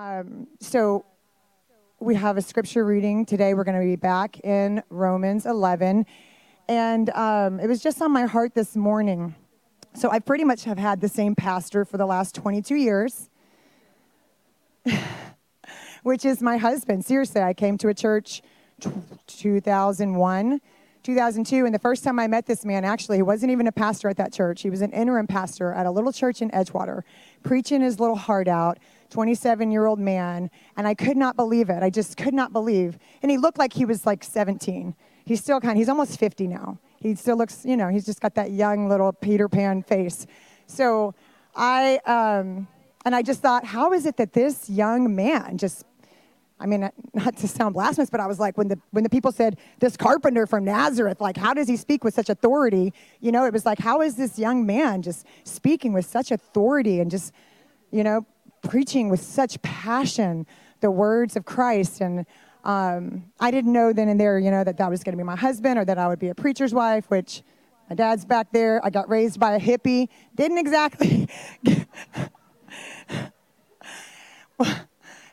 Um, so we have a scripture reading today. We're going to be back in Romans 11. And um, it was just on my heart this morning. So I pretty much have had the same pastor for the last 22 years, which is my husband. Seriously, I came to a church 2001 2002. And the first time I met this man, actually, he wasn't even a pastor at that church. He was an interim pastor at a little church in Edgewater, preaching his little heart out, 27 year old man. And I could not believe it. I just could not believe. And he looked like he was like 17. He's still kind of, he's almost 50 now. He still looks, you know, he's just got that young little Peter Pan face. So I, um, and I just thought, how is it that this young man just I mean, not to sound blasphemous, but I was like, when the when the people said this carpenter from Nazareth, like, how does he speak with such authority? You know, it was like, how is this young man just speaking with such authority and just, you know, preaching with such passion the words of Christ? And um, I didn't know then and there, you know, that that was going to be my husband or that I would be a preacher's wife, which my dad's back there. I got raised by a hippie. Didn't exactly.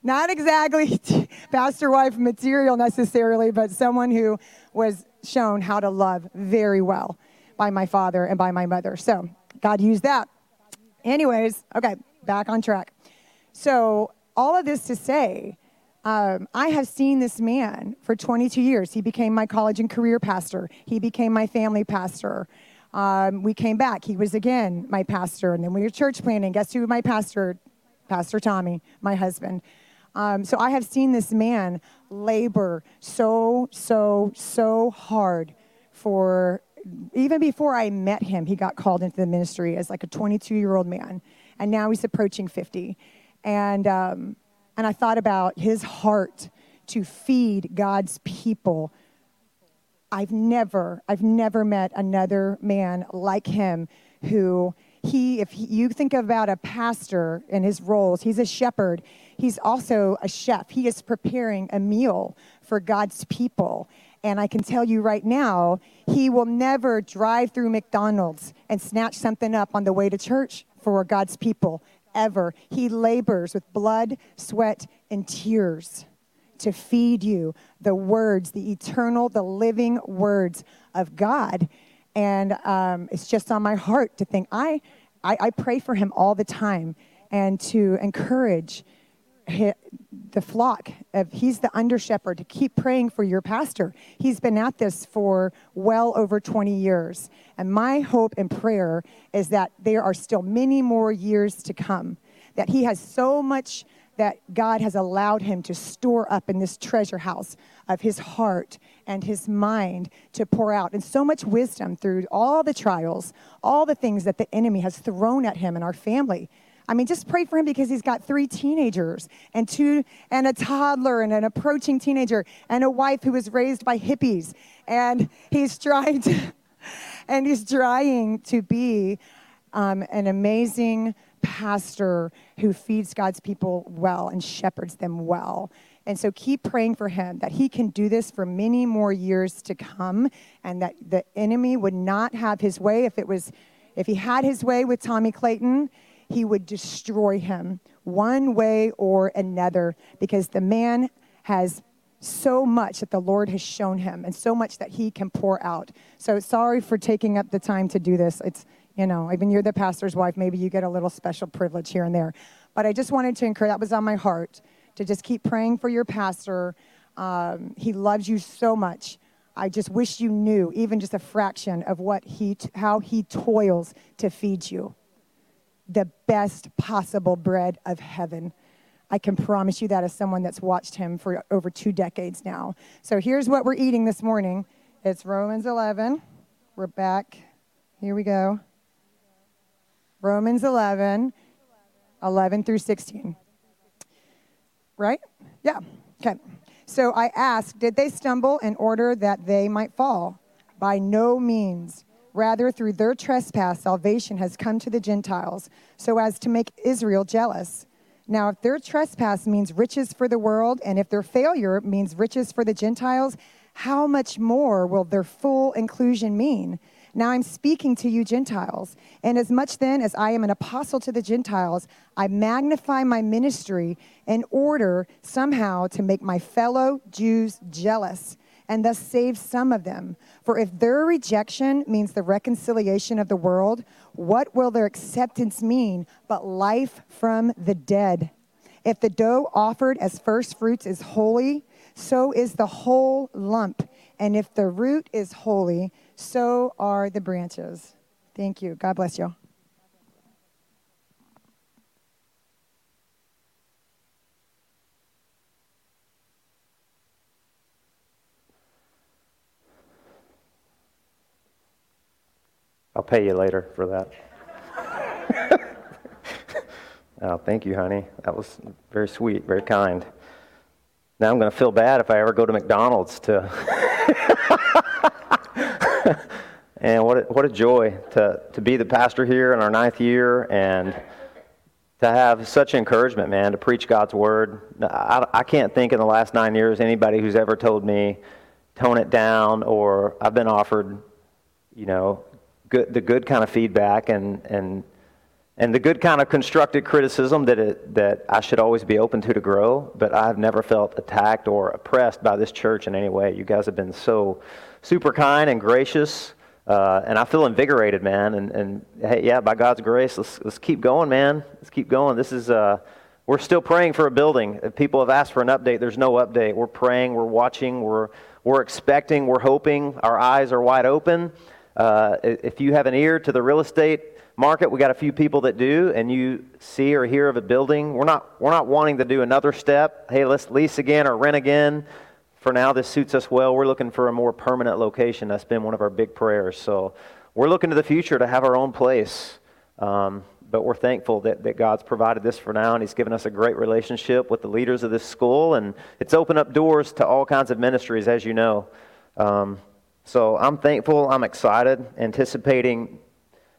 not exactly pastor wife material necessarily, but someone who was shown how to love very well by my father and by my mother. So God used that. Anyways, okay, back on track. So, all of this to say, um, I have seen this man for 22 years. He became my college and career pastor, he became my family pastor. Um, we came back. He was again my pastor. And then we were church planning. Guess who my pastor? Pastor Tommy, my husband. Um, so I have seen this man labor so, so, so hard for, even before I met him, he got called into the ministry as like a 22 year old man. And now he's approaching 50. And, um, and I thought about his heart to feed God's people. I've never, I've never met another man like him who he, if he, you think about a pastor and his roles, he's a shepherd he's also a chef. He is preparing a meal for God's people. And I can tell you right now, he will never drive through McDonald's and snatch something up on the way to church for God's people, ever. He labors with blood, sweat, and tears to feed you the words, the eternal, the living words of God. And um, it's just on my heart to think, I, I, I pray for him all the time and to encourage the flock of he's the under shepherd. To keep praying for your pastor. He's been at this for well over 20 years. And my hope and prayer is that there are still many more years to come that he has so much that god has allowed him to store up in this treasure house of his heart and his mind to pour out. And so much wisdom through all the trials all the things that the enemy has thrown at him and our family I mean, just pray for him because he's got three teenagers and two and a toddler and an approaching teenager and a wife who was raised by hippies. And he's trying to and he's trying to be um, an amazing pastor who feeds God's people well and shepherds them well. And so keep praying for him that he can do this for many more years to come and that the enemy would not have his way if it was if he had his way with Tommy Clayton he would destroy him one way or another because the man has so much that the Lord has shown him and so much that he can pour out. So sorry for taking up the time to do this. It's, you know, even you're the pastor's wife, maybe you get a little special privilege here and there. But I just wanted to encourage, that was on my heart, to just keep praying for your pastor. Um, he loves you so much. I just wish you knew even just a fraction of what he, how he toils to feed you the best possible bread of heaven. I can promise you that as someone that's watched him for over two decades now. So here's what we're eating this morning it's Romans 11. We're back. Here we go. Romans 11, 11 through 16. Right? Yeah. Okay. So I asked, did they stumble in order that they might fall? By no means. Rather, through their trespass, salvation has come to the Gentiles, so as to make Israel jealous. Now, if their trespass means riches for the world, and if their failure means riches for the Gentiles, how much more will their full inclusion mean? Now I'm speaking to you Gentiles. And as much then as I am an apostle to the Gentiles, I magnify my ministry in order somehow to make my fellow Jews jealous and thus save some of them. For if their rejection means the reconciliation of the world, what will their acceptance mean but life from the dead? If the dough offered as first fruits is holy, so is the whole lump. And if the root is holy, so are the branches. Thank you. God bless you. I'll pay you later for that. oh, thank you, honey. That was very sweet, very kind. Now I'm going to feel bad if I ever go to McDonald's to. and what a, what a joy to, to be the pastor here in our ninth year and to have such encouragement, man, to preach God's word. I, I can't think in the last nine years anybody who's ever told me, tone it down, or I've been offered, you know, good, the good kind of feedback and, and, and the good kind of constructive criticism that, it, that I should always be open to to grow, but I've never felt attacked or oppressed by this church in any way. You guys have been so super kind and gracious, uh, and I feel invigorated, man. And, and hey, yeah, by God's grace, let's, let's keep going, man. Let's keep going. This is, uh, we're still praying for a building. If people have asked for an update, there's no update. We're praying, we're watching, we're, we're expecting, we're hoping. Our eyes are wide open. Uh, if you have an ear to the real estate market, we got a few people that do, and you see or hear of a building, we're not, we're not wanting to do another step. Hey, let's lease again or rent again. For now, this suits us well. We're looking for a more permanent location. That's been one of our big prayers. So we're looking to the future to have our own place. Um, but we're thankful that, that God's provided this for now, and He's given us a great relationship with the leaders of this school, and it's opened up doors to all kinds of ministries, as you know. Um, so I'm thankful, I'm excited, anticipating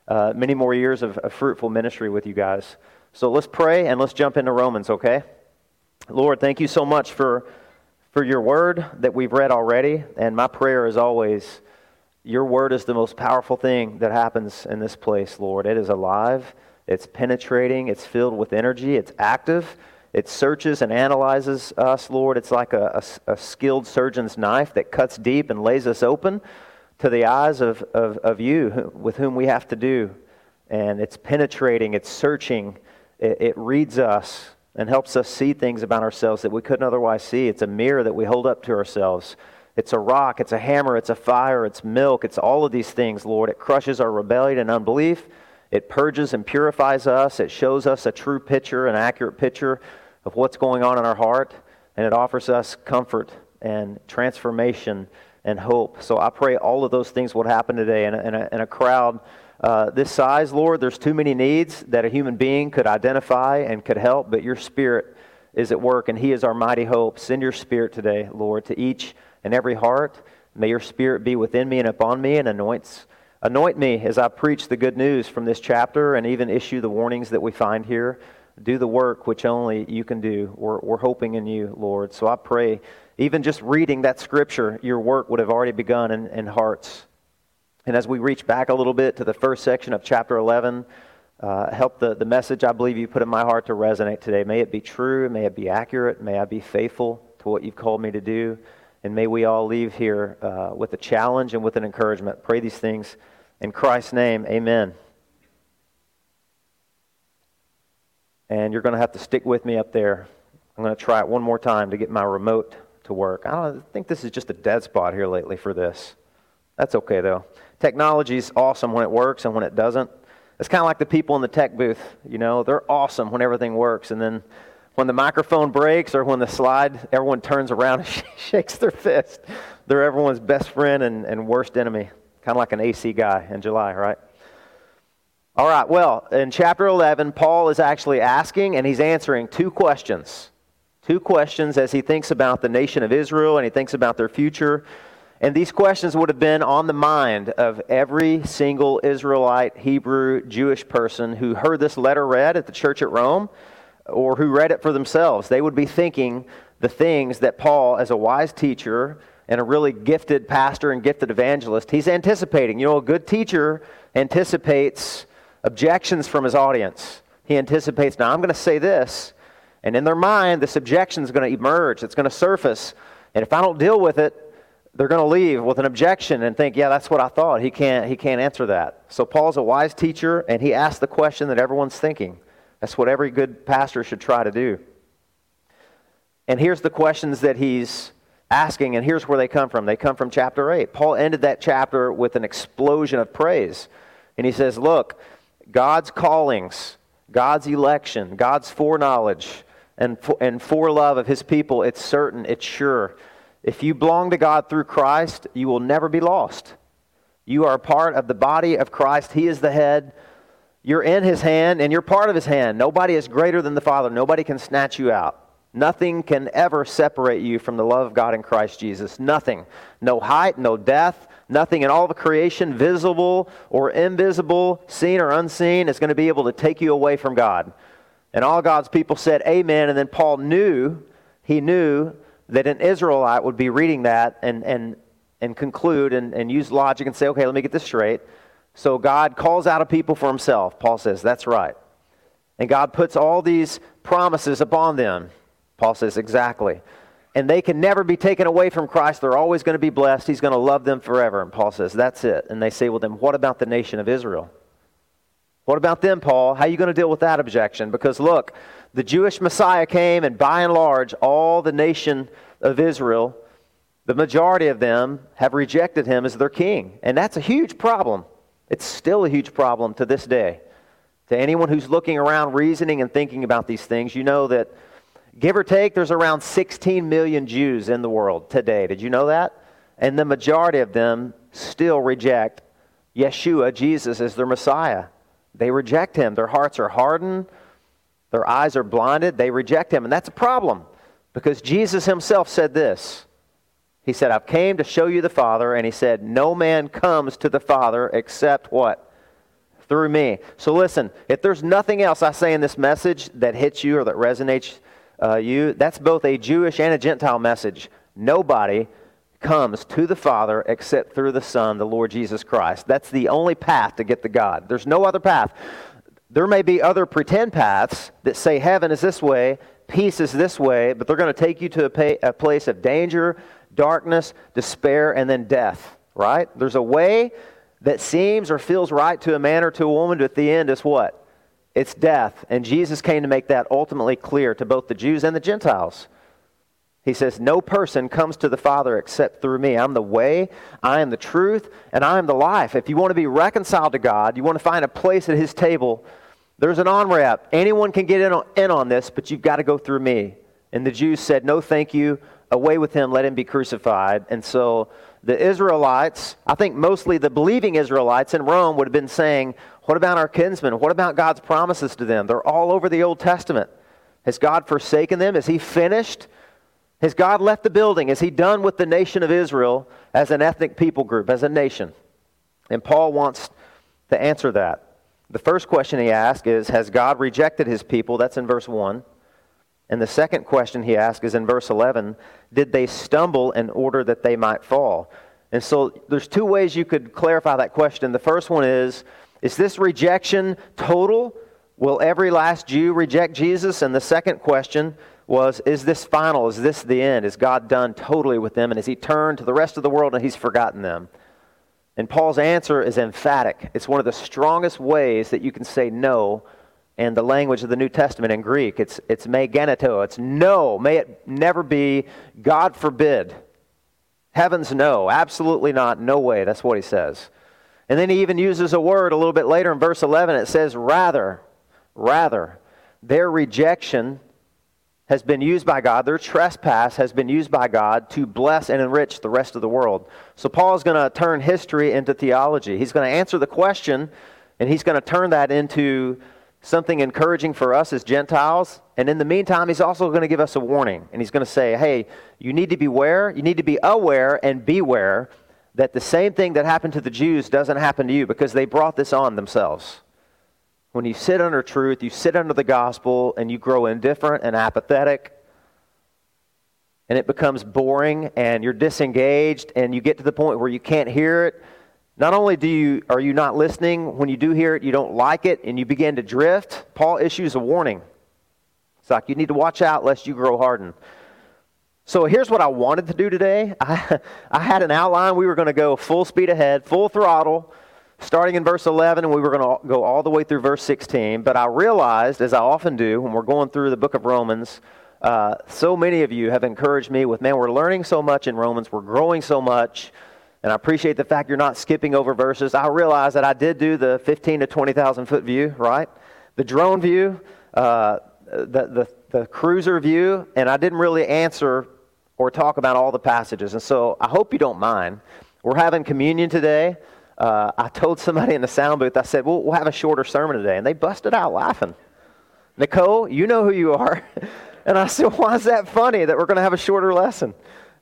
uh, many more years of, of fruitful ministry with you guys. So let's pray and let's jump into Romans, okay? Lord, thank you so much for, for your word that we've read already. And my prayer is always your word is the most powerful thing that happens in this place, Lord. It is alive, it's penetrating, it's filled with energy, it's active. It searches and analyzes us, Lord. It's like a, a, a, skilled surgeon's knife that cuts deep and lays us open to the eyes of, of, of you with whom we have to do. And it's penetrating, it's searching, it, it reads us and helps us see things about ourselves that we couldn't otherwise see. It's a mirror that we hold up to ourselves. It's a rock, it's a hammer, it's a fire, it's milk, it's all of these things, Lord. It crushes our rebellion and unbelief. It purges and purifies us. It shows us a true picture, an accurate picture of what's going on in our heart. And it offers us comfort and transformation and hope. So I pray all of those things would happen today in a, in a, in a crowd uh, this size, Lord. There's too many needs that a human being could identify and could help, but your Spirit is at work, and He is our mighty hope. Send your Spirit today, Lord, to each and every heart. May your Spirit be within me and upon me and anoints Anoint me as I preach the good news from this chapter and even issue the warnings that we find here. Do the work which only you can do. We're, we're hoping in you, Lord. So I pray, even just reading that scripture, your work would have already begun in, in hearts. And as we reach back a little bit to the first section of chapter 11, uh, help the, the message I believe you put in my heart to resonate today. May it be true, may it be accurate, may I be faithful to what you've called me to do. And may we all leave here uh, with a challenge and with an encouragement. Pray these things in Christ's name. Amen. And you're going to have to stick with me up there. I'm going to try it one more time to get my remote to work. I don't think this is just a dead spot here lately for this. That's okay, though. Technology is awesome when it works and when it doesn't. It's kind of like the people in the tech booth. You know, they're awesome when everything works, and then when the microphone breaks or when the slide, everyone turns around and shakes their fist. They're everyone's best friend and, and worst enemy. Kind of like an AC guy in July, right? All right, well, in chapter 11, Paul is actually asking and he's answering two questions. Two questions as he thinks about the nation of Israel and he thinks about their future. And these questions would have been on the mind of every single Israelite, Hebrew, Jewish person who heard this letter read at the church at Rome or who read it for themselves. They would be thinking the things that Paul, as a wise teacher and a really gifted pastor and gifted evangelist, he's anticipating. You know, a good teacher anticipates objections from his audience. He anticipates, now I'm going to say this, and in their mind, this objection is going to emerge, it's going to surface. And if I don't deal with it, they're going to leave with an objection and think, yeah, that's what I thought. He can't, he can't answer that. So Paul's a wise teacher, and he asks the question that everyone's thinking. That's what every good pastor should try to do. And here's the questions that he's asking, and here's where they come from. They come from chapter 8. Paul ended that chapter with an explosion of praise. And he says, Look, God's callings, God's election, God's foreknowledge, and, for, and forelove of his people, it's certain, it's sure. If you belong to God through Christ, you will never be lost. You are a part of the body of Christ. He is the head. You're in his hand, and you're part of his hand. Nobody is greater than the Father. Nobody can snatch you out. Nothing can ever separate you from the love of God in Christ Jesus. Nothing. No height, no depth, nothing in all the creation, visible or invisible, seen or unseen, is going to be able to take you away from God. And all God's people said, Amen. And then Paul knew, he knew that an Israelite would be reading that and, and, and conclude and, and use logic and say, okay, let me get this straight. So God calls out a people for himself. Paul says, that's right. And God puts all these promises upon them. Paul says, exactly. And they can never be taken away from Christ. They're always going to be blessed. He's going to love them forever. And Paul says, that's it. And they say, well, then what about the nation of Israel? What about them, Paul? How are you going to deal with that objection? Because look, the Jewish Messiah came, and by and large, all the nation of Israel, the majority of them, have rejected him as their king. And that's a huge problem. It's still a huge problem to this day. To anyone who's looking around, reasoning, and thinking about these things, you know that Give or take, there's around 16 million Jews in the world today. Did you know that? And the majority of them still reject Yeshua, Jesus, as their Messiah. They reject him. Their hearts are hardened, their eyes are blinded. They reject him. And that's a problem because Jesus himself said this. He said, I've came to show you the Father. And he said, No man comes to the Father except what? Through me. So listen, if there's nothing else I say in this message that hits you or that resonates uh, you, that's both a Jewish and a Gentile message. Nobody comes to the Father except through the Son, the Lord Jesus Christ. That's the only path to get to God. There's no other path. There may be other pretend paths that say heaven is this way, peace is this way, but they're going to take you to a, a place of danger, darkness, despair, and then death, right? There's a way that seems or feels right to a man or to a woman, but at the end is what? It's death. And Jesus came to make that ultimately clear to both the Jews and the Gentiles. He says, No person comes to the Father except through me. I'm the way, I am the truth, and I am the life. If you want to be reconciled to God, you want to find a place at His table, there's an on ramp. Anyone can get in on, in on this, but you've got to go through me. And the Jews said, No, thank you. Away with him, let him be crucified. And so the Israelites, I think mostly the believing Israelites in Rome, would have been saying, what about our kinsmen? What about God's promises to them? They're all over the Old Testament. Has God forsaken them? Is He finished? Has God left the building? Is He done with the nation of Israel as an ethnic people group, as a nation? And Paul wants to answer that. The first question he asks is Has God rejected His people? That's in verse 1. And the second question he asks is in verse 11 Did they stumble in order that they might fall? And so there's two ways you could clarify that question. The first one is is this rejection total? Will every last Jew reject Jesus? And the second question was, is this final? Is this the end? Is God done totally with them? And has he turned to the rest of the world and he's forgotten them? And Paul's answer is emphatic. It's one of the strongest ways that you can say no in the language of the New Testament in Greek. It's, it's me genoito. It's no. May it never be. God forbid. Heavens no. Absolutely not. No way. That's what he says. And then he even uses a word a little bit later in verse 11. It says, rather, rather. Their rejection has been used by God, their trespass has been used by God to bless and enrich the rest of the world. So Paul is going to turn history into theology. He's going to answer the question, and he's going to turn that into something encouraging for us as Gentiles. And in the meantime, he's also going to give us a warning. And he's going to say, hey, you need to beware, you need to be aware and beware that the same thing that happened to the Jews doesn't happen to you because they brought this on themselves. When you sit under truth, you sit under the gospel, and you grow indifferent and apathetic, and it becomes boring and you're disengaged and you get to the point where you can't hear it, not only do you, are you not listening, when you do hear it, you don't like it and you begin to drift, Paul issues a warning. It's like you need to watch out lest you grow hardened. So here's what I wanted to do today. I, I had an outline. We were going to go full speed ahead, full throttle, starting in verse 11, and we were going to go all the way through verse 16. But I realized, as I often do when we're going through the book of Romans, uh, so many of you have encouraged me with, man, we're learning so much in Romans, we're growing so much, and I appreciate the fact you're not skipping over verses. I realize that I did do the 15 to 20,000 foot view, right? The drone view, uh, the, the, the cruiser view, and I didn't really answer or talk about all the passages. And so I hope you don't mind. We're having communion today. Uh, I told somebody in the sound booth, I said, well, we'll have a shorter sermon today. And they busted out laughing. Nicole, you know who you are. And I said, Why is that funny that we're going to have a shorter lesson?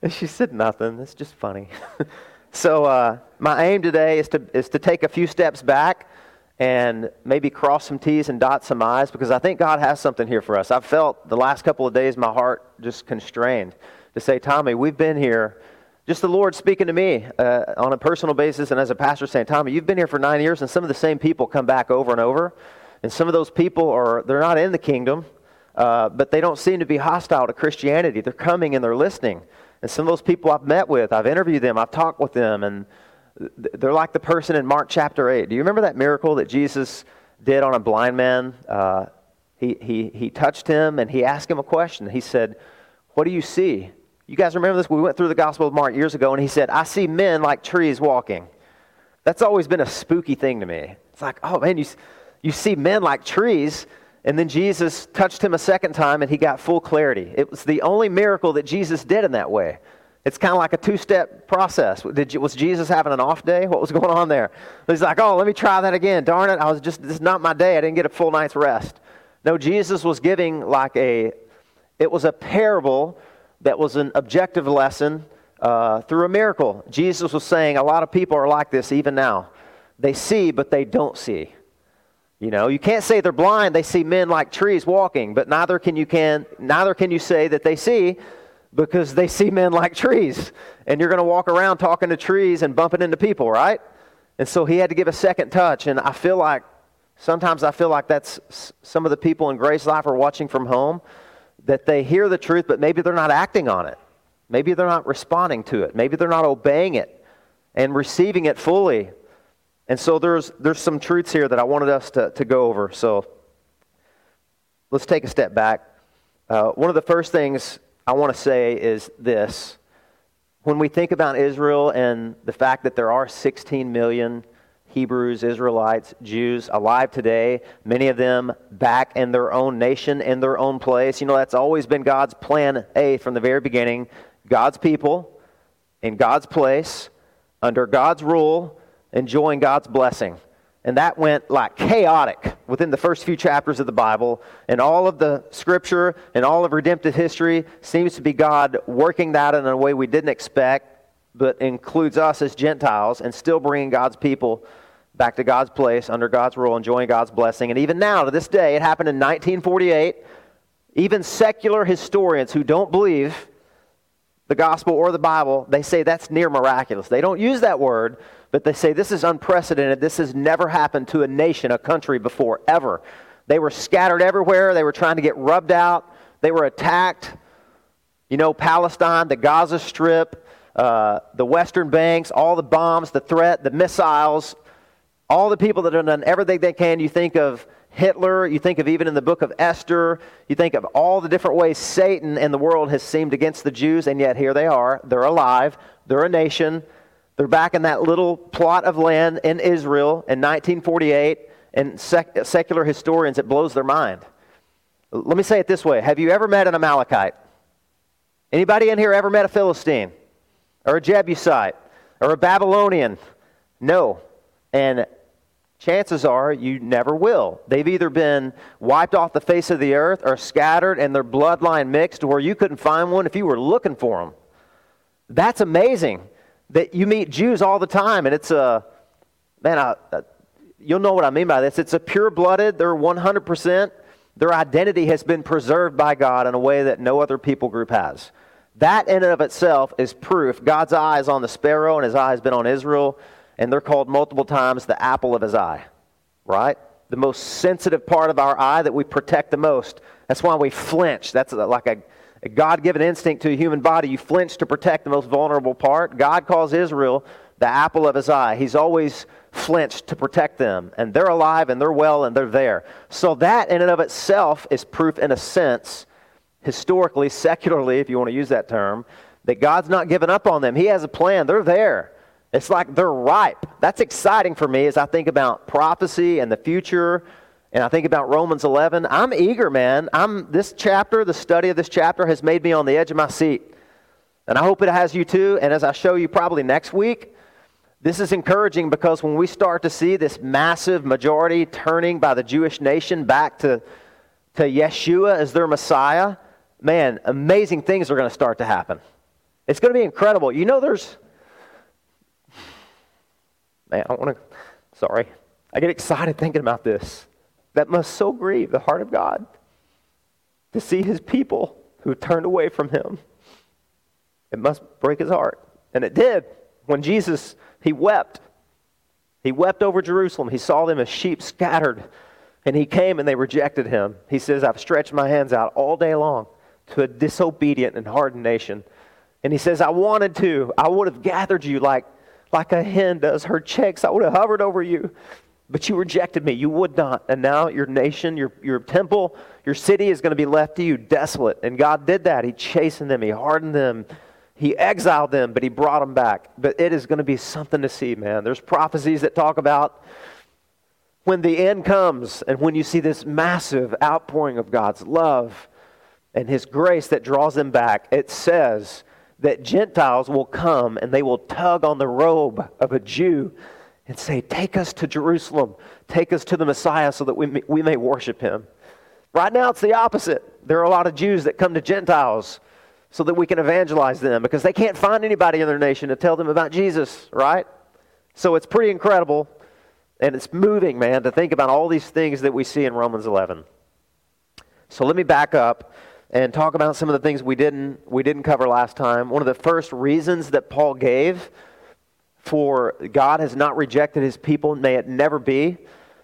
And she said, Nothing. It's just funny. so, uh, my aim today is to, is to take a few steps back and maybe cross some T's and dot some I's because I think God has something here for us. I've felt the last couple of days my heart just constrained to say, Tommy, we've been here. Just the Lord speaking to me uh, on a personal basis and as a pastor saying, Tommy, you've been here for nine years and some of the same people come back over and over. And some of those people are, they're not in the kingdom. Uh, but they don't seem to be hostile to Christianity. They're coming and they're listening. And some of those people I've met with, I've interviewed them, I've talked with them, and they're like the person in Mark chapter 8. Do you remember that miracle that Jesus did on a blind man? Uh, he, he, he touched him and he asked him a question. He said, What do you see? You guys remember this? We went through the Gospel of Mark years ago, and he said, I see men like trees walking. That's always been a spooky thing to me. It's like, oh man, you, you see men like trees. And then Jesus touched him a second time and he got full clarity. It was the only miracle that Jesus did in that way. It's kind of like a two step process. Did, was Jesus having an off day? What was going on there? He's like, oh, let me try that again. Darn it, I was just, this is not my day. I didn't get a full night's rest. No, Jesus was giving like a, it was a parable that was an objective lesson uh, through a miracle. Jesus was saying, a lot of people are like this even now. They see, but they don't see. You know, you can't say they're blind, they see men like trees walking, but neither can you can neither can you say that they see because they see men like trees. And you're going to walk around talking to trees and bumping into people, right? And so he had to give a second touch and I feel like sometimes I feel like that's some of the people in GraceLife are watching from home that they hear the truth but maybe they're not acting on it. Maybe they're not responding to it. Maybe they're not obeying it and receiving it fully. And so there's, there's some truths here that I wanted us to, to go over. So let's take a step back. Uh, one of the first things I want to say is this. When we think about Israel and the fact that there are 16 million Hebrews, Israelites, Jews alive today, many of them back in their own nation, in their own place, you know, that's always been God's plan A from the very beginning. God's people in God's place, under God's rule, enjoying God's blessing. And that went like chaotic within the first few chapters of the Bible. And all of the scripture and all of redemptive history seems to be God working that in a way we didn't expect, but includes us as Gentiles and still bringing God's people back to God's place under God's rule, enjoying God's blessing. And even now, to this day, it happened in 1948. Even secular historians who don't believe the gospel or the Bible, they say that's near miraculous. They don't use that word, but they say this is unprecedented. This has never happened to a nation, a country before, ever. They were scattered everywhere. They were trying to get rubbed out. They were attacked. You know, Palestine, the Gaza Strip, uh, the Western Banks, all the bombs, the threat, the missiles, all the people that have done everything they can. You think of Hitler, you think of even in the book of Esther, you think of all the different ways Satan and the world has seemed against the Jews, and yet here they are. They're alive, they're a nation, they're back in that little plot of land in Israel in 1948, and sec- secular historians, it blows their mind. Let me say it this way Have you ever met an Amalekite? Anybody in here ever met a Philistine? Or a Jebusite? Or a Babylonian? No. And chances are you never will. They've either been wiped off the face of the earth or scattered and their bloodline mixed where you couldn't find one if you were looking for them. That's amazing that you meet Jews all the time, and it's a, man, I, I, you'll know what I mean by this. It's a pure blooded, they're 100%. Their identity has been preserved by God in a way that no other people group has. That in and of itself is proof. God's eye is on the sparrow and his eye has been on Israel, and they're called multiple times the apple of his eye, right? The most sensitive part of our eye that we protect the most. That's why we flinch. That's like a, a God given instinct to a human body. You flinch to protect the most vulnerable part. God calls Israel the apple of his eye. He's always flinched to protect them, and they're alive and they're well and they're there. So, that in and of itself is proof, in a sense, historically, secularly, if you want to use that term, that God's not given up on them. He has a plan, they're there. It's like they're ripe. That's exciting for me as I think about prophecy and the future and I think about Romans 11. I'm eager, man. I'm this chapter, the study of this chapter has made me on the edge of my seat. And I hope it has you too. And as I show you probably next week, this is encouraging because when we start to see this massive majority turning by the Jewish nation back to, to Yeshua as their Messiah, man, amazing things are going to start to happen. It's going to be incredible. You know, there's. Man, I don't want to. Sorry. I get excited thinking about this. That must so grieve the heart of God to see his people who turned away from him. It must break his heart. And it did. When Jesus, he wept. He wept over Jerusalem. He saw them as sheep scattered. And he came and they rejected him. He says, I've stretched my hands out all day long to a disobedient and hardened nation. And he says, I wanted to. I would have gathered you like, like a hen does her chicks. I would have hovered over you. But you rejected me. You would not. And now your nation, your, your temple, your city is going to be left to you desolate. And God did that. He chastened them, He hardened them, He exiled them, but He brought them back. But it is going to be something to see, man. There's prophecies that talk about when the end comes and when you see this massive outpouring of God's love and his grace that draws them back, it says that Gentiles will come and they will tug on the robe of a Jew and say, Take us to Jerusalem, take us to the Messiah so that we may, we may worship him. Right now, it's the opposite. There are a lot of Jews that come to Gentiles so that we can evangelize them because they can't find anybody in their nation to tell them about Jesus, right? So it's pretty incredible and it's moving, man, to think about all these things that we see in Romans 11. So let me back up and talk about some of the things we didn't, we didn't cover last time. One of the first reasons that Paul gave for God has not rejected his people, may it never be,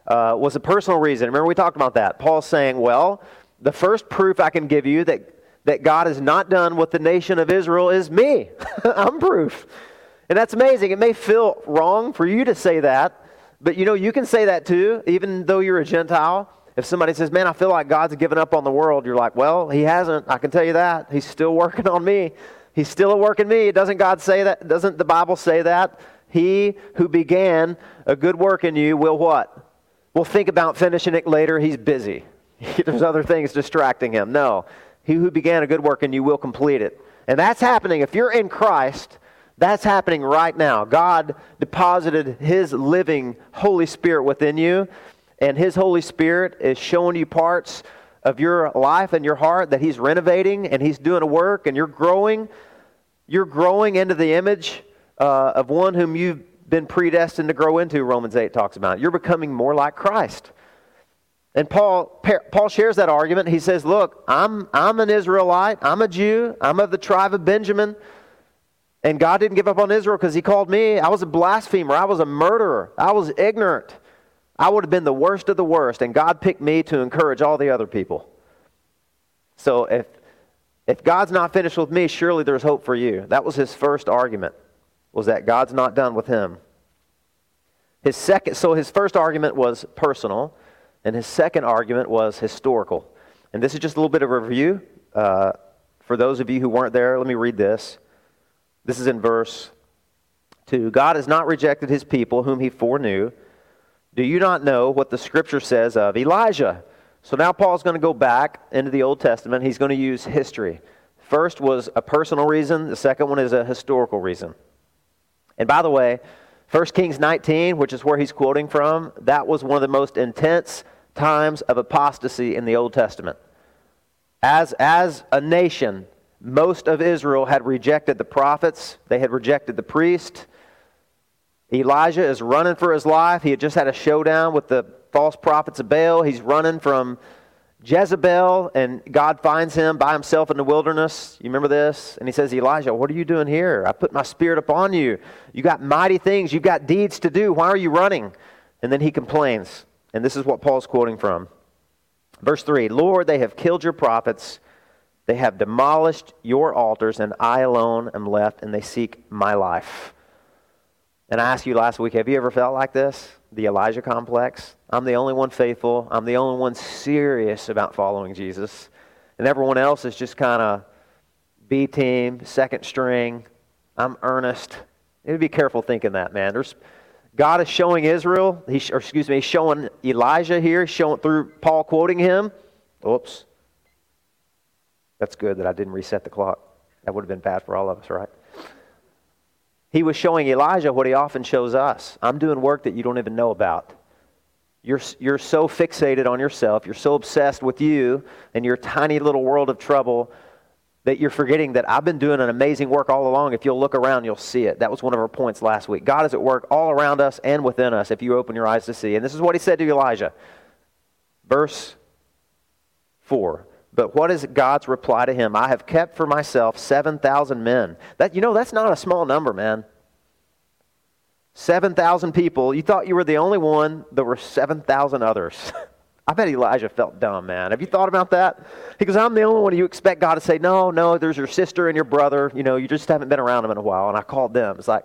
uh, was a personal reason. Remember, we talked about that. Paul's saying, well, the first proof I can give you that, that God has not done what the nation of Israel is me. I'm proof. And that's amazing. It may feel wrong for you to say that, but you know, you can say that too, even though you're a Gentile. If somebody says, Man, I feel like God's given up on the world, you're like, Well, He hasn't. I can tell you that. He's still working on me. He's still at work in me. Doesn't God say that? Doesn't the Bible say that? He who began a good work in you will what? We'll think about finishing it later. He's busy. There's other things distracting him. No. He who began a good work in you will complete it. And that's happening. If you're in Christ, that's happening right now. God deposited His living Holy Spirit within you and His Holy Spirit is showing you parts of your life and your heart that He's renovating and He's doing a work and you're growing. You're growing into the image uh, of one whom you've been predestined to grow into, Romans 8 talks about. You're becoming more like Christ. And Paul, Paul shares that argument. He says, Look, I'm, I'm an Israelite. I'm a Jew. I'm of the tribe of Benjamin. And God didn't give up on Israel because He called me. I was a blasphemer. I was a murderer. I was ignorant. I would have been the worst of the worst, and God picked me to encourage all the other people. So if, if God's not finished with me, surely there's hope for you. That was his first argument, was that God's not done with him. His second, so his first argument was personal, and his second argument was historical. And this is just a little bit of a review. Uh, for those of you who weren't there, let me read this. This is in verse 2. God has not rejected his people whom he foreknew. Do you not know what the scripture says of Elijah? So now Paul's going to go back into the Old Testament. He's going to use history. First was a personal reason, the second one is a historical reason. And by the way, 1 Kings 19, which is where he's quoting from, that was one of the most intense times of apostasy in the Old Testament. As, as a nation, most of Israel had rejected the prophets, they had rejected the priest, Elijah is running for his life. He had just had a showdown with the false prophets of Baal. He's running from Jezebel, and God finds him by himself in the wilderness. You remember this? And he says, Elijah, what are you doing here? I put my spirit upon you. You got mighty things, you've got deeds to do. Why are you running? And then he complains. And this is what Paul's quoting from. Verse 3 Lord, they have killed your prophets, they have demolished your altars, and I alone am left, and they seek my life. And I asked you last week, have you ever felt like this? The Elijah complex? I'm the only one faithful. I'm the only one serious about following Jesus. And everyone else is just kind of B team, second string. I'm earnest. You need to be careful thinking that, man. There's, God is showing Israel, he, or excuse me, showing Elijah here, showing through Paul quoting him. Oops. That's good that I didn't reset the clock. That would have been bad for all of us, right? He was showing Elijah what he often shows us. I'm doing work that you don't even know about. You're, you're so fixated on yourself, you're so obsessed with you and your tiny little world of trouble that you're forgetting that I've been doing an amazing work all along. If you'll look around, you'll see it. That was one of our points last week. God is at work all around us and within us if you open your eyes to see. And this is what he said to Elijah. Verse 4. But what is God's reply to him? I have kept for myself 7,000 men. That, you know, that's not a small number, man. 7,000 people. You thought you were the only one. There were 7,000 others. I bet Elijah felt dumb, man. Have you thought about that? He goes, I'm the only one you expect God to say, no, no, there's your sister and your brother. You know, you just haven't been around them in a while. And I called them. It's like,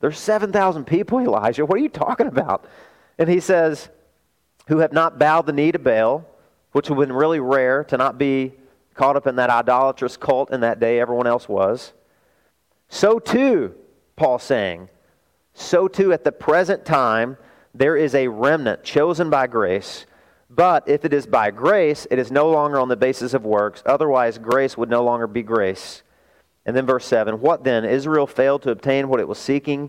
there's 7,000 people, Elijah. What are you talking about? And he says, who have not bowed the knee to Baal, which would have been really rare to not be caught up in that idolatrous cult in that day. Everyone else was. So too, Paul saying, so too at the present time, there is a remnant chosen by grace. But if it is by grace, it is no longer on the basis of works. Otherwise, grace would no longer be grace. And then verse 7 What then? Israel failed to obtain what it was seeking.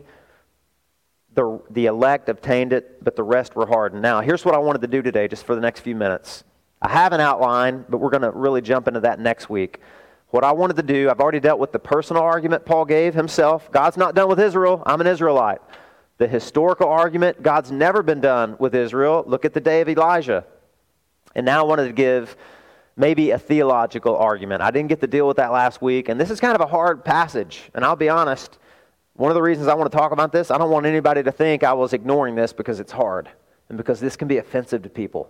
The, the elect obtained it, but the rest were hardened. Now, here's what I wanted to do today, just for the next few minutes. I have an outline, but we're going to really jump into that next week. What I wanted to do, I've already dealt with the personal argument Paul gave himself. God's not done with Israel. I'm an Israelite. The historical argument, God's never been done with Israel. Look at the day of Elijah. And now I wanted to give maybe a theological argument. I didn't get to deal with that last week, and this is kind of a hard passage. And I'll be honest, one of the reasons I want to talk about this, I don't want anybody to think I was ignoring this because it's hard and because this can be offensive to people.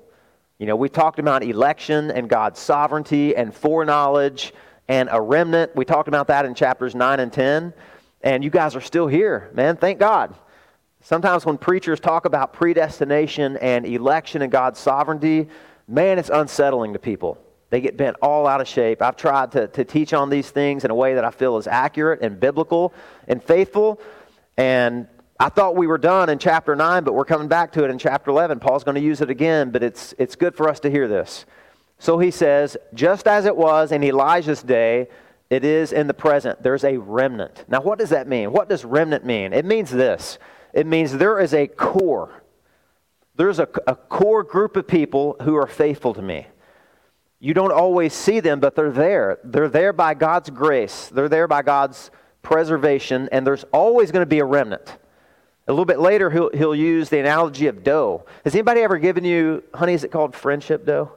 You know, we talked about election and God's sovereignty and foreknowledge and a remnant. We talked about that in chapters 9 and 10. And you guys are still here, man. Thank God. Sometimes when preachers talk about predestination and election and God's sovereignty, man, it's unsettling to people. They get bent all out of shape. I've tried to, to teach on these things in a way that I feel is accurate and biblical and faithful. And I thought we were done in chapter 9, but we're coming back to it in chapter 11. Paul's going to use it again, but it's, it's good for us to hear this. So he says, just as it was in Elijah's day, it is in the present. There's a remnant. Now, what does that mean? What does remnant mean? It means this it means there is a core. There's a, a core group of people who are faithful to me. You don't always see them, but they're there. They're there by God's grace, they're there by God's preservation, and there's always going to be a remnant. A little bit later, he'll, he'll use the analogy of dough. Has anybody ever given you, honey, is it called friendship dough?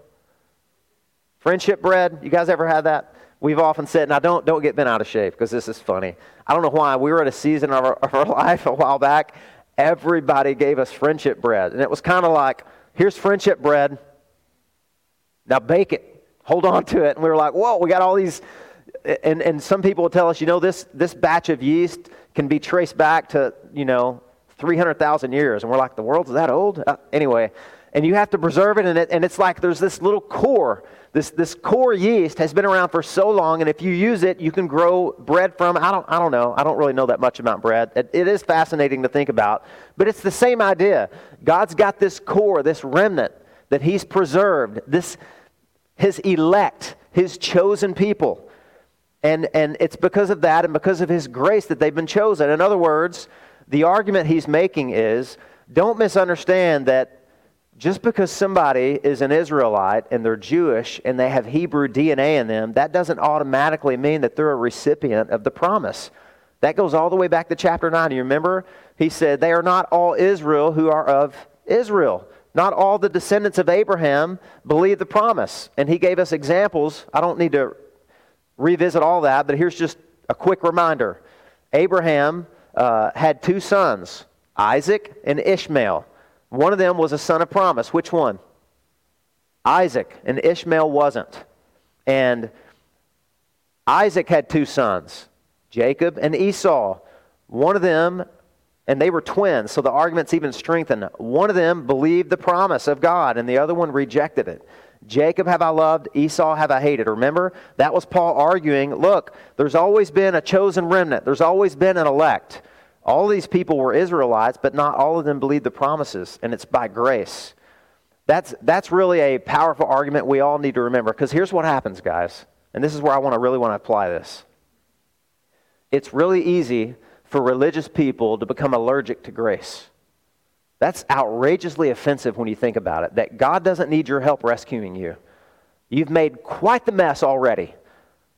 Friendship bread? You guys ever had that? We've often said, now don't, don't get bent out of shape because this is funny. I don't know why. We were at a season of our, of our life a while back. Everybody gave us friendship bread. And it was kind of like, here's friendship bread. Now bake it. Hold on to it. And we were like, whoa, we got all these. And, and some people will tell us, you know, this, this batch of yeast can be traced back to, you know, 300,000 years. And we're like, the world's that old? Uh, anyway, and you have to preserve it and, it, and it's like there's this little core. This, this core yeast has been around for so long, and if you use it, you can grow bread from. I don't, I don't know. I don't really know that much about bread. It, it is fascinating to think about, but it's the same idea. God's got this core, this remnant that He's preserved, this His elect, His chosen people. And, and it's because of that and because of His grace that they've been chosen. In other words, the argument he's making is don't misunderstand that just because somebody is an Israelite and they're Jewish and they have Hebrew DNA in them, that doesn't automatically mean that they're a recipient of the promise. That goes all the way back to chapter 9. You remember? He said, They are not all Israel who are of Israel. Not all the descendants of Abraham believed the promise. And he gave us examples. I don't need to revisit all that, but here's just a quick reminder. Abraham uh, had two sons, Isaac and Ishmael. One of them was a son of promise. Which one? Isaac, and Ishmael wasn't. And Isaac had two sons, Jacob and Esau. One of them, and they were twins, so the argument's even strengthened. One of them believed the promise of God, and the other one rejected it. Jacob have I loved, Esau have I hated. Remember? That was Paul arguing look, there's always been a chosen remnant, there's always been an elect. All these people were Israelites, but not all of them believed the promises, and it's by grace. That's, that's really a powerful argument we all need to remember because here's what happens, guys. And this is where I want to really want to apply this. It's really easy for religious people to become allergic to grace. That's outrageously offensive when you think about it, that God doesn't need your help rescuing you. You've made quite the mess already.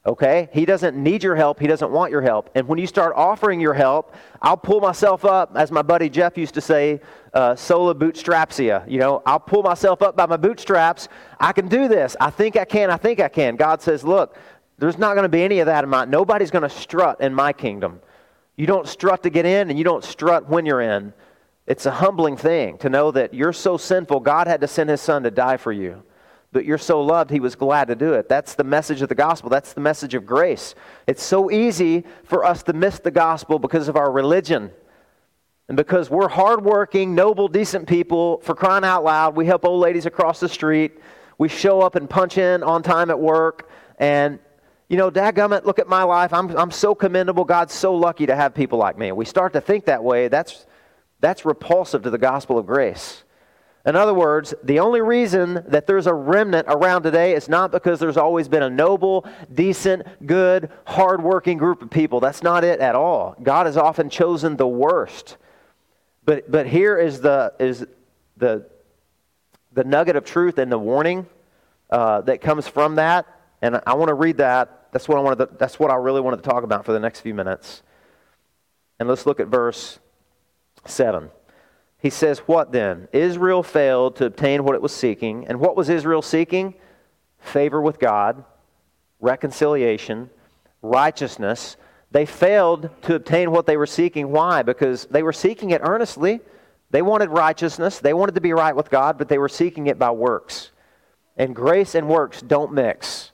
Okay? He doesn't need your help. He doesn't want your help. And when you start offering your help, I'll pull myself up, as my buddy Jeff used to say, uh, sola bootstrapsia. You know, I'll pull myself up by my bootstraps. I can do this. I think I can. I think I can. God says, look, there's not going to be any of that in my, nobody's going to strut in my kingdom. You don't strut to get in, and you don't strut when you're in. It's a humbling thing to know that you're so sinful, God had to send his son to die for you. But you're so loved, he was glad to do it. That's the message of the gospel. That's the message of grace. It's so easy for us to miss the gospel because of our religion. And because we're hardworking, noble, decent people, for crying out loud, we help old ladies across the street. We show up and punch in on time at work. And, you know, dadgummit, look at my life. I'm, I'm so commendable. God's so lucky to have people like me. We start to think that way. That's that's repulsive to the gospel of grace. In other words, the only reason that there's a remnant around today is not because there's always been a noble, decent, good, hardworking group of people. That's not it at all. God has often chosen the worst. But, but here is the, is the, the nugget of truth and the warning uh, that comes from that. And I want to read that. That's what I wanted. To, that's what I really wanted to talk about for the next few minutes. And let's look at verse 7. He says, What then? Israel failed to obtain what it was seeking. And what was Israel seeking? Favor with God, reconciliation, righteousness. They failed to obtain what they were seeking. Why? Because they were seeking it earnestly. They wanted righteousness. They wanted to be right with God, but they were seeking it by works. And grace and works don't mix.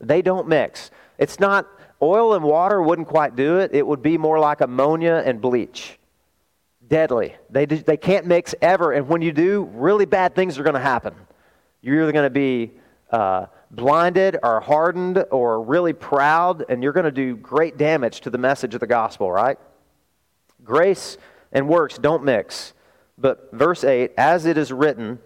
They don't mix. It's not, oil and water wouldn't quite do it. It would be more like ammonia and bleach deadly. They, they can't mix ever. And when you do, really bad things are going to happen. You're either going to be uh, blinded or hardened or really proud, and you're going to do great damage to the message of the gospel, right? Grace and works don't mix. But verse 8, as it is written,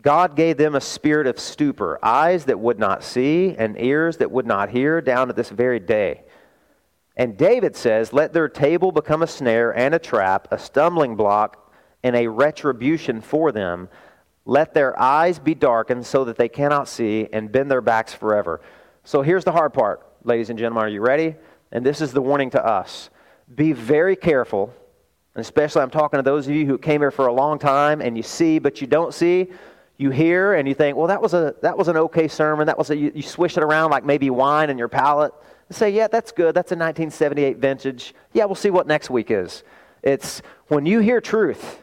God gave them a spirit of stupor, eyes that would not see, and ears that would not hear, down to this very day. And David says, Let their table become a snare and a trap, a stumbling block, and a retribution for them. Let their eyes be darkened so that they cannot see, and bend their backs forever. So here's the hard part, ladies and gentlemen. Are you ready? And this is the warning to us. Be very careful, and especially I'm talking to those of you who came here for a long time and you see but you don't see. You hear and you think, well, that was, a, that was an okay sermon. That was a, you, you swish it around like maybe wine in your palate say, yeah, that's good. That's a 1978 vintage. Yeah, we'll see what next week is. It's when you hear truth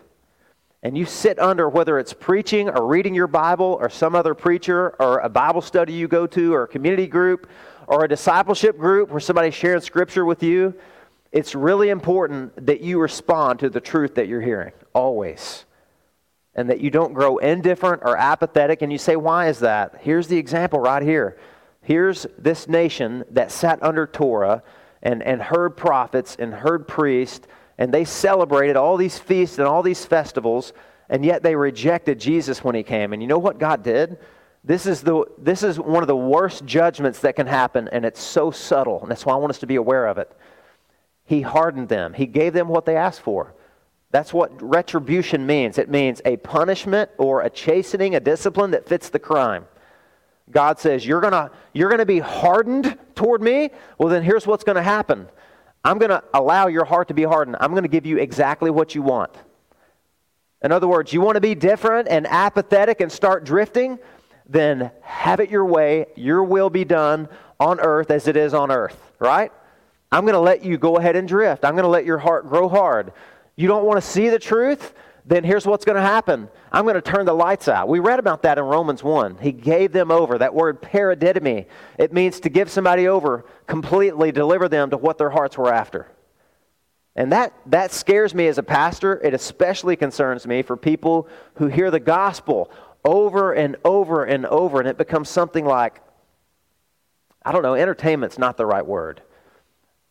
and you sit under whether it's preaching or reading your Bible or some other preacher or a Bible study you go to or a community group or a discipleship group where somebody's sharing scripture with you, it's really important that you respond to the truth that you're hearing, always. And that you don't grow indifferent or apathetic. And you say, why is that? Here's the example right here. Here's this nation that sat under Torah and, and heard prophets and heard priests, and they celebrated all these feasts and all these festivals, and yet they rejected Jesus when he came. And you know what God did? This is, the, this is one of the worst judgments that can happen, and it's so subtle, and that's why I want us to be aware of it. He hardened them, He gave them what they asked for. That's what retribution means. It means a punishment or a chastening, a discipline that fits the crime. God says, You're going to you're to be hardened toward me. Well, then here's what's going to happen I'm going to allow your heart to be hardened. I'm going to give you exactly what you want. In other words, you want to be different and apathetic and start drifting? Then have it your way. Your will be done on earth as it is on earth, right? I'm going to let you go ahead and drift. I'm going to let your heart grow hard. You don't want to see the truth? Then here's what's going to happen. I'm going to turn the lights out. We read about that in Romans 1. He gave them over. That word paradidomi, it means to give somebody over, completely deliver them to what their hearts were after. And that, that scares me as a pastor. It especially concerns me for people who hear the gospel over and over and over, and it becomes something like, I don't know, entertainment's not the right word,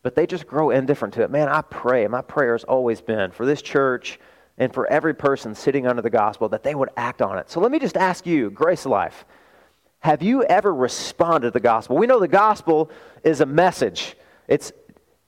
but they just grow indifferent to it. Man, I pray, my prayer has always been for this church and for every person sitting under the gospel that they would act on it. So let me just ask you, GraceLife, have you ever responded to the gospel? We know the gospel is a message. It's,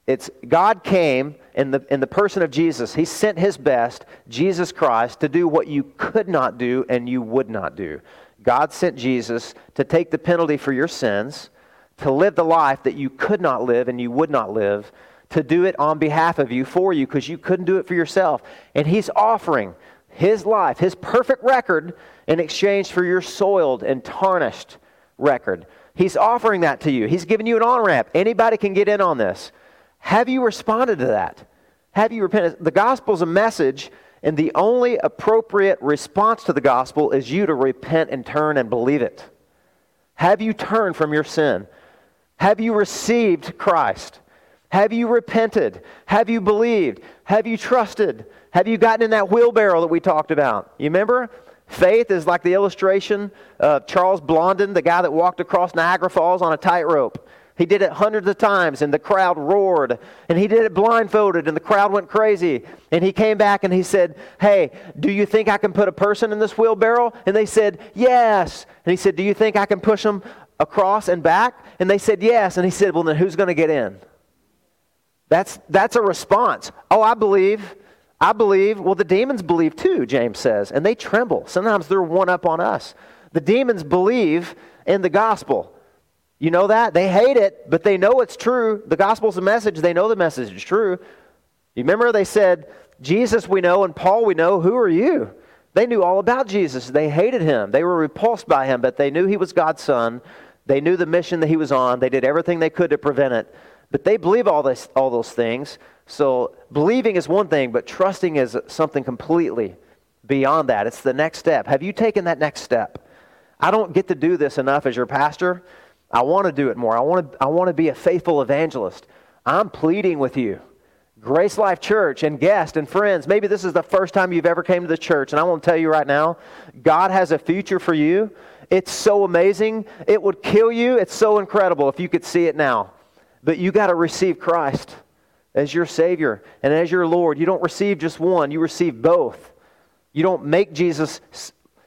it's God came in the, in the person of Jesus. He sent his best, Jesus Christ, to do what you could not do and you would not do. God sent Jesus to take the penalty for your sins, to live the life that you could not live and you would not live, to do it on behalf of you, for you, because you couldn't do it for yourself. And he's offering his life, his perfect record, in exchange for your soiled and tarnished record. He's offering that to you. He's giving you an on ramp. Anybody can get in on this. Have you responded to that? Have you repented? The gospel is a message, and the only appropriate response to the gospel is you to repent and turn and believe it. Have you turned from your sin? Have you received Christ? Have you repented? Have you believed? Have you trusted? Have you gotten in that wheelbarrow that we talked about? You remember? Faith is like the illustration of Charles Blondin, the guy that walked across Niagara Falls on a tightrope. He did it hundreds of times, and the crowd roared. And he did it blindfolded, and the crowd went crazy. And he came back and he said, Hey, do you think I can put a person in this wheelbarrow? And they said, Yes. And he said, Do you think I can push them across and back? And they said, Yes. And he said, Well, then who's going to get in? That's, that's a response. Oh, I believe. I believe. Well, the demons believe too, James says, and they tremble. Sometimes they're one up on us. The demons believe in the gospel. You know that? They hate it, but they know it's true. The gospel's a message. They know the message is true. You remember they said, Jesus we know and Paul we know. Who are you? They knew all about Jesus. They hated him. They were repulsed by him, but they knew he was God's son. They knew the mission that he was on. They did everything they could to prevent it. But they believe all, this, all those things. So believing is one thing, but trusting is something completely beyond that. It's the next step. Have you taken that next step? I don't get to do this enough as your pastor. I want to do it more. I want to, I want to be a faithful evangelist. I'm pleading with you. GraceLife Church and guests and friends, maybe this is the first time you've ever came to the church, and I want to tell you right now, God has a future for you. It's so amazing. It would kill you. It's so incredible if you could see it now. But you got to receive Christ as your Savior and as your Lord. You don't receive just one, you receive both. You don't make Jesus,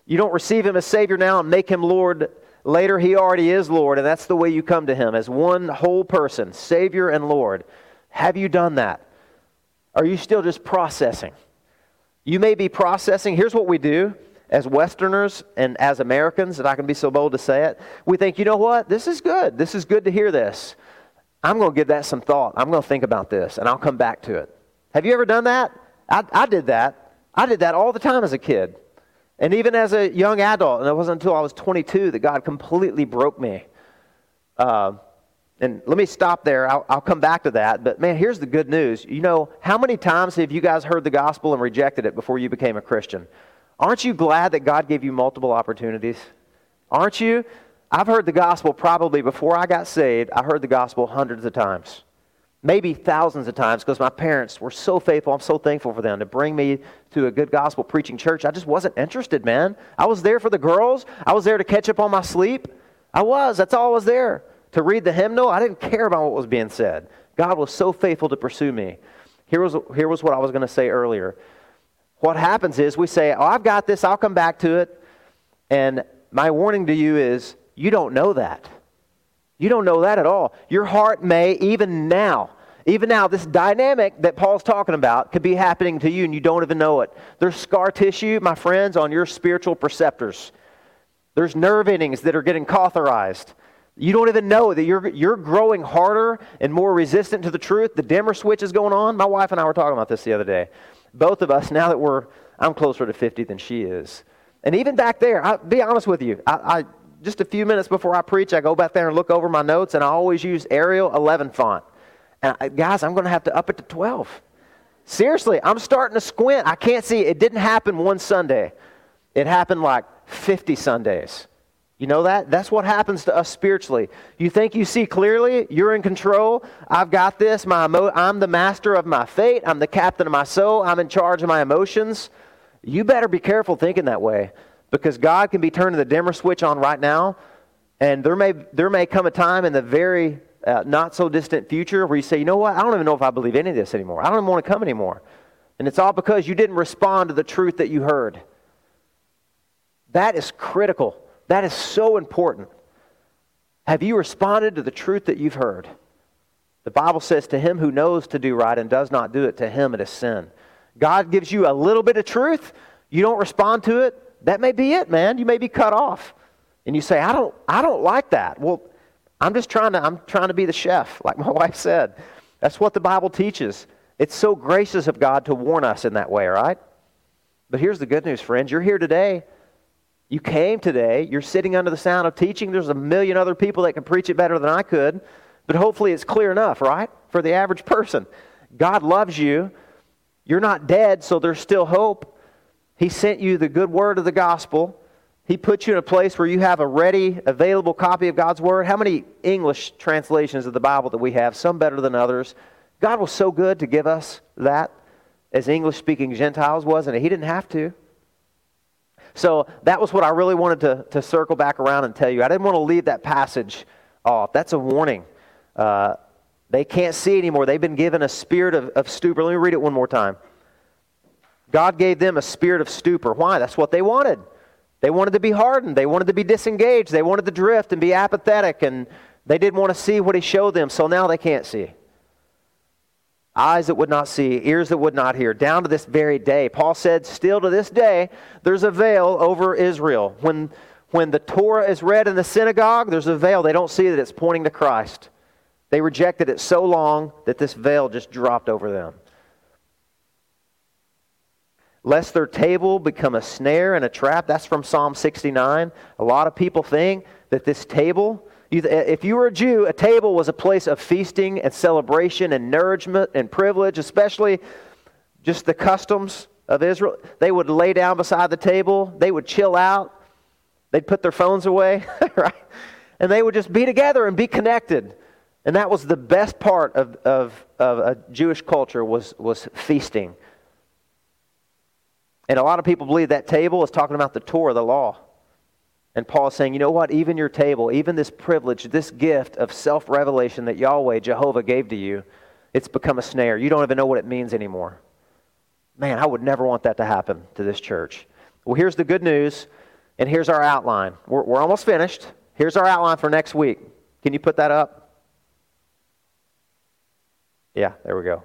you don't receive Him as Savior now and make Him Lord Later, he already is Lord, and that's the way you come to him as one whole person, Savior and Lord. Have you done that? Are you still just processing? You may be processing. Here's what we do as Westerners and as Americans, and I can be so bold to say it. We think, you know what? This is good. This is good to hear this. I'm going to give that some thought. I'm going to think about this, and I'll come back to it. Have you ever done that? I, I did that. I did that all the time as a kid. And even as a young adult, and it wasn't until I was 22 that God completely broke me. Uh, and let me stop there. I'll, I'll, come back to that. But man, here's the good news. You know, how many times have you guys heard the gospel and rejected it before you became a Christian? Aren't you glad that God gave you multiple opportunities? Aren't you? I've heard the gospel probably before I got saved, I heard the gospel hundreds of times maybe thousands of times because my parents were so faithful. I'm so thankful for them to bring me to a good gospel preaching church. I just wasn't interested, man. I was there for the girls, I was there to catch up on my sleep. I was. That's all I was there. To read the hymnal, I didn't care about what was being said. God was so faithful to pursue me. Here was, here was what I was going to say earlier. What happens is we say, Oh, I've got this, I'll come back to it. And my warning to you is, you don't know that. You don't know that at all. Your heart may, even now, even now, this dynamic that Paul's talking about could be happening to you and you don't even know it. There's scar tissue, my friends, on your spiritual perceptors. There's nerve endings that are getting cauterized. You don't even know that you're, you're growing harder and more resistant to the truth. The dimmer switch is going on. My wife and I were talking about this the other day. Both of us, now that we're I'm closer to 50 than she is. And even back there, I'll be honest with you, I, I just a few minutes before I preach, I go back there and look over my notes, and I always use Arial 11 font. And I, guys, I'm going to have to up it to 12. Seriously, I'm starting to squint. I can't see. It didn't happen one Sunday. It happened like 50 Sundays. You know that? That's what happens to us spiritually. You think you see clearly, you're in control. I've got this. My emo- I'm the master of my fate. I'm the captain of my soul. I'm in charge of my emotions. You better be careful thinking that way because God can be turning the dimmer switch on right now. And there may, there may come a time in the very uh, not so distant future where you say, you know what? I don't even know if I believe any of this anymore. I don't even want to come anymore. And it's all because you didn't respond to the truth that you heard. That is critical. That is so important. Have you responded to the truth that you've heard? The Bible says, To him who knows to do right and does not do it, to him it is sin. God gives you a little bit of truth, you don't respond to it, that may be it, man. You may be cut off. And you say, I don't, I don't like that. Well, I'm just trying to, I'm trying to be the chef, like my wife said. That's what the Bible teaches. It's so gracious of God to warn us in that way, right? But here's the good news, friends. You're here today you came today, you're sitting under the sound of teaching. There's a million other people that can preach it better than I could, but hopefully it's clear enough, right? For the average person. God loves you. You're not dead, so there's still hope. He sent you the good word of the gospel. He put you in a place where you have a ready, available copy of God's word. How many English translations of the Bible that we have? Some better than others. God was so good to give us that as English speaking Gentiles was, and He didn't have to. So that was what I really wanted to, to circle back around and tell you. I didn't want to leave that passage off. That's a warning. Uh, they can't see anymore. They've been given a spirit of, of stupor. Let me read it one more time. God gave them a spirit of stupor. Why? That's what they wanted. They wanted to be hardened. They wanted to be disengaged. They wanted to drift and be apathetic, and they didn't want to see what He showed them, so now they can't see eyes that would not see, ears that would not hear, down to this very day. Paul said, still to this day, there's a veil over Israel. When, when the Torah is read in the synagogue, there's a veil. They don't see that it's pointing to Christ. They rejected it so long that this veil just dropped over them. Lest their table become a snare and a trap. That's from Psalm 69. A lot of people think that this table if you were a Jew, a table was a place of feasting and celebration and nourishment and privilege, especially just the customs of Israel. They would lay down beside the table, they would chill out, they'd put their phones away, right? And they would just be together and be connected. And that was the best part of, of, of a Jewish culture was, was feasting. And a lot of people believe that table is talking about the Torah, the law. And Paul is saying, you know what? Even your table, even this privilege, this gift of self revelation that Yahweh, Jehovah, gave to you, it's become a snare. You don't even know what it means anymore. Man, I would never want that to happen to this church. Well, here's the good news, and here's our outline. We're, we're almost finished. Here's our outline for next week. Can you put that up? Yeah, there we go.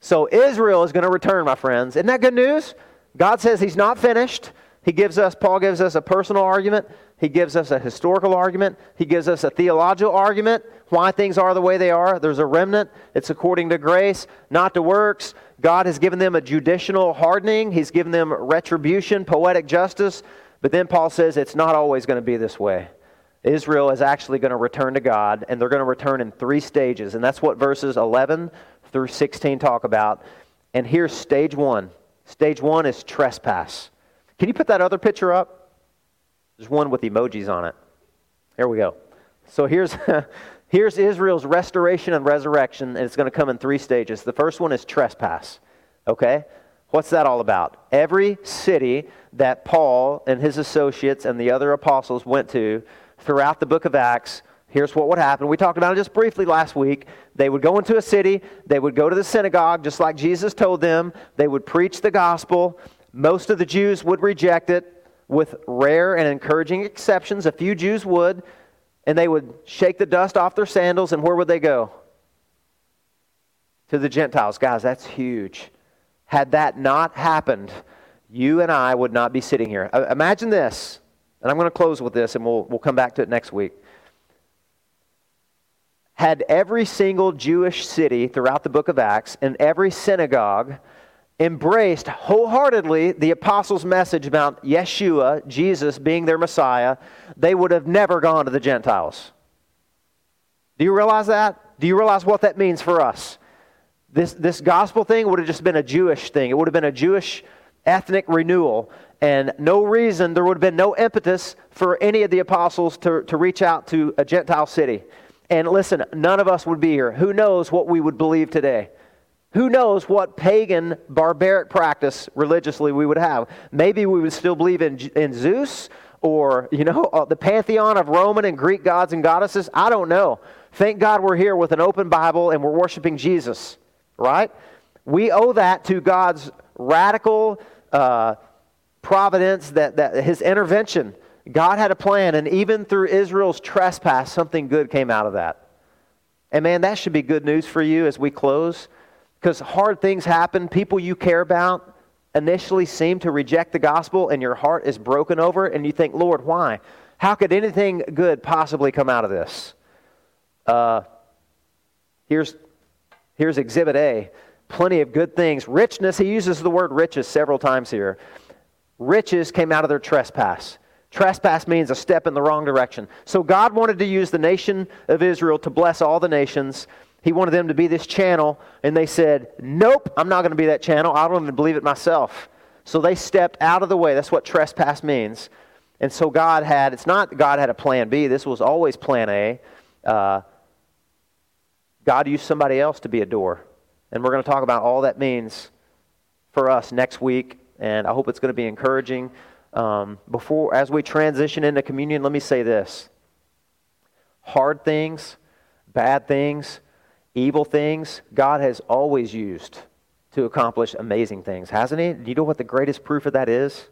So Israel is going to return, my friends. Isn't that good news? God says he's not finished. He gives us, Paul gives us a personal argument. He gives us a historical argument. He gives us a theological argument, why things are the way they are. There's a remnant. It's according to grace, not to works. God has given them a judicial hardening. He's given them retribution, poetic justice. But then Paul says it's not always going to be this way. Israel is actually going to return to God, and they're going to return in three stages. And that's what verses 11 through 16 talk about. And here's stage one. Stage one is trespass. Can you put that other picture up? There's one with emojis on it. Here we go. So here's, here's Israel's restoration and resurrection, and it's going to come in three stages. The first one is trespass. Okay? What's that all about? Every city that Paul and his associates and the other apostles went to throughout the book of Acts, here's what would happen. We talked about it just briefly last week. They would go into a city, they would go to the synagogue, just like Jesus told them, they would preach the gospel, most of the Jews would reject it, with rare and encouraging exceptions. A few Jews would, and they would shake the dust off their sandals, and where would they go? To the Gentiles. Guys, that's huge. Had that not happened, you and I would not be sitting here. Uh, imagine this, and I'm going to close with this, and we'll, we'll come back to it next week. Had every single Jewish city throughout the book of Acts and every synagogue embraced wholeheartedly the apostles' message about Yeshua, Jesus, being their Messiah, they would have never gone to the Gentiles. Do you realize that? Do you realize what that means for us? This, this gospel thing would have just been a Jewish thing. It would have been a Jewish ethnic renewal, and no reason, there would have been no impetus for any of the apostles to, to reach out to a Gentile city. And listen, none of us would be here. Who knows what we would believe today? Who knows what pagan, barbaric practice religiously we would have? Maybe we would still believe in, in Zeus or, you know, uh, the pantheon of Roman and Greek gods and goddesses. I don't know. Thank God we're here with an open Bible and we're worshiping Jesus, right? We owe that to God's radical uh, providence, that, that his intervention. God had a plan, and even through Israel's trespass, something good came out of that. And man, that should be good news for you as we close because hard things happen. People you care about initially seem to reject the gospel, and your heart is broken over and you think, Lord, why? How could anything good possibly come out of this? Uh, here's, here's Exhibit A plenty of good things. Richness, he uses the word riches several times here. Riches came out of their trespass. Trespass means a step in the wrong direction. So God wanted to use the nation of Israel to bless all the nations. He wanted them to be this channel, and they said, Nope, I'm not going to be that channel. I don't even believe it myself. So they stepped out of the way. That's what trespass means. And so God had, it's not God had a plan B, this was always plan A. Uh, God used somebody else to be a door. And we're going to talk about all that means for us next week, and I hope it's going to be encouraging. Um, before, as we transition into communion, let me say this hard things, bad things, evil things, God has always used to accomplish amazing things, hasn't He? Do you know what the greatest proof of that is?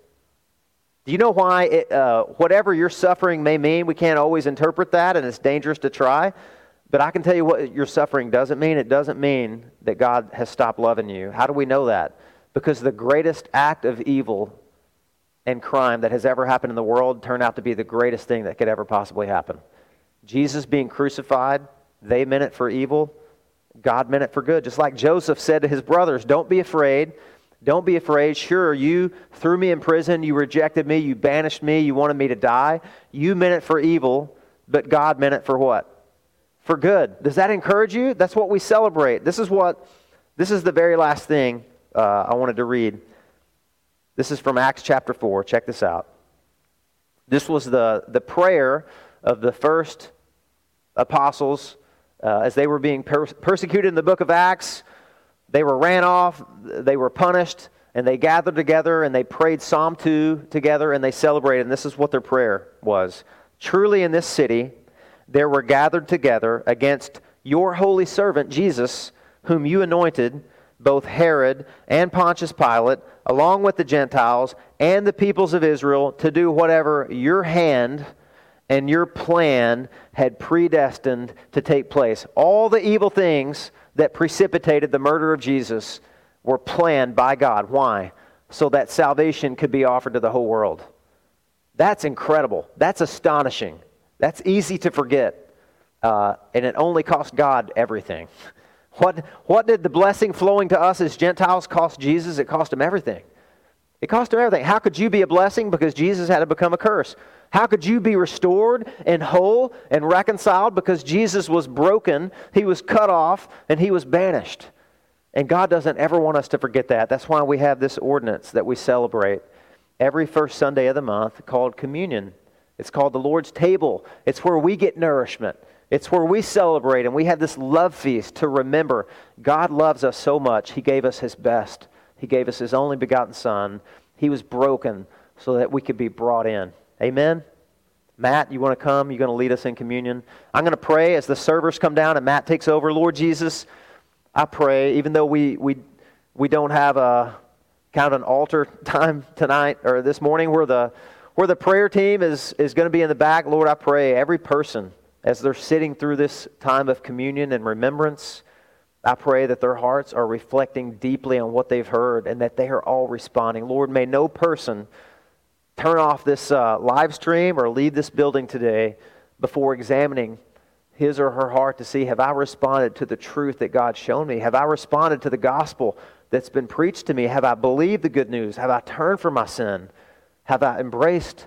Do you know why, it, uh, whatever your suffering may mean, we can't always interpret that and it's dangerous to try? But I can tell you what your suffering doesn't mean. It doesn't mean that God has stopped loving you. How do we know that? Because the greatest act of evil and crime that has ever happened in the world turned out to be the greatest thing that could ever possibly happen. Jesus being crucified, they meant it for evil. God meant it for good. Just like Joseph said to his brothers, Don't be afraid. Don't be afraid. Sure, you threw me in prison. You rejected me. You banished me. You wanted me to die. You meant it for evil, but God meant it for what? For good. Does that encourage you? That's what we celebrate. This is what, this is the very last thing uh, I wanted to read. This is from Acts chapter 4. Check this out. This was the, the prayer of the first apostles uh, as they were being per- persecuted in the book of Acts, they were ran off, they were punished, and they gathered together and they prayed Psalm 2 together and they celebrated. And this is what their prayer was Truly in this city there were gathered together against your holy servant Jesus, whom you anointed, both Herod and Pontius Pilate, along with the Gentiles and the peoples of Israel, to do whatever your hand and your plan had predestined to take place. All the evil things that precipitated the murder of Jesus were planned by God. Why? So that salvation could be offered to the whole world. That's incredible. That's astonishing. That's easy to forget. Uh, and it only cost God everything. What, what did the blessing flowing to us as Gentiles cost Jesus? It cost him everything. It cost him everything. How could you be a blessing? Because Jesus had to become a curse. How could you be restored and whole and reconciled? Because Jesus was broken, he was cut off, and he was banished. And God doesn't ever want us to forget that. That's why we have this ordinance that we celebrate every first Sunday of the month called communion. It's called the Lord's table. It's where we get nourishment. It's where we celebrate and we have this love feast to remember God loves us so much. He gave us His best. He gave us His only begotten Son. He was broken so that we could be brought in. Amen? Matt, you want to come? You're going to lead us in communion. I'm going to pray as the servers come down and Matt takes over. Lord Jesus, I pray, even though we, we, we don't have a kind of an altar time tonight or this morning where the, where the prayer team is, is going to be in the back, Lord, I pray every person as they're sitting through this time of communion and remembrance, I pray that their hearts are reflecting deeply on what they've heard and that they are all responding. Lord, may no person turn off this uh, live stream or leave this building today before examining his or her heart to see have I responded to the truth that God's shown me? Have I responded to the gospel that's been preached to me? Have I believed the good news? Have I turned from my sin? Have I embraced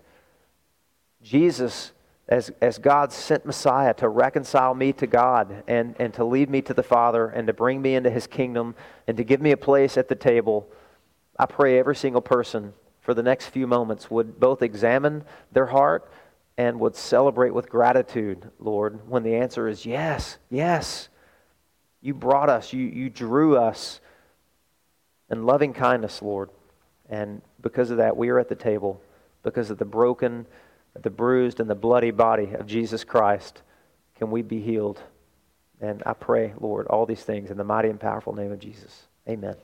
Jesus as, as God's sent Messiah to reconcile me to God and, and to lead me to the Father and to bring me into his kingdom and to give me a place at the table? I pray every single person for the next few moments would both examine their heart and would celebrate with gratitude, Lord, when the answer is yes, yes. You brought us, you, you drew us in loving kindness, Lord. And because of that, we are at the table because of the broken, the bruised, and the bloody body of Jesus Christ. Can we be healed? And I pray, Lord, all these things in the mighty and powerful name of Jesus. Amen.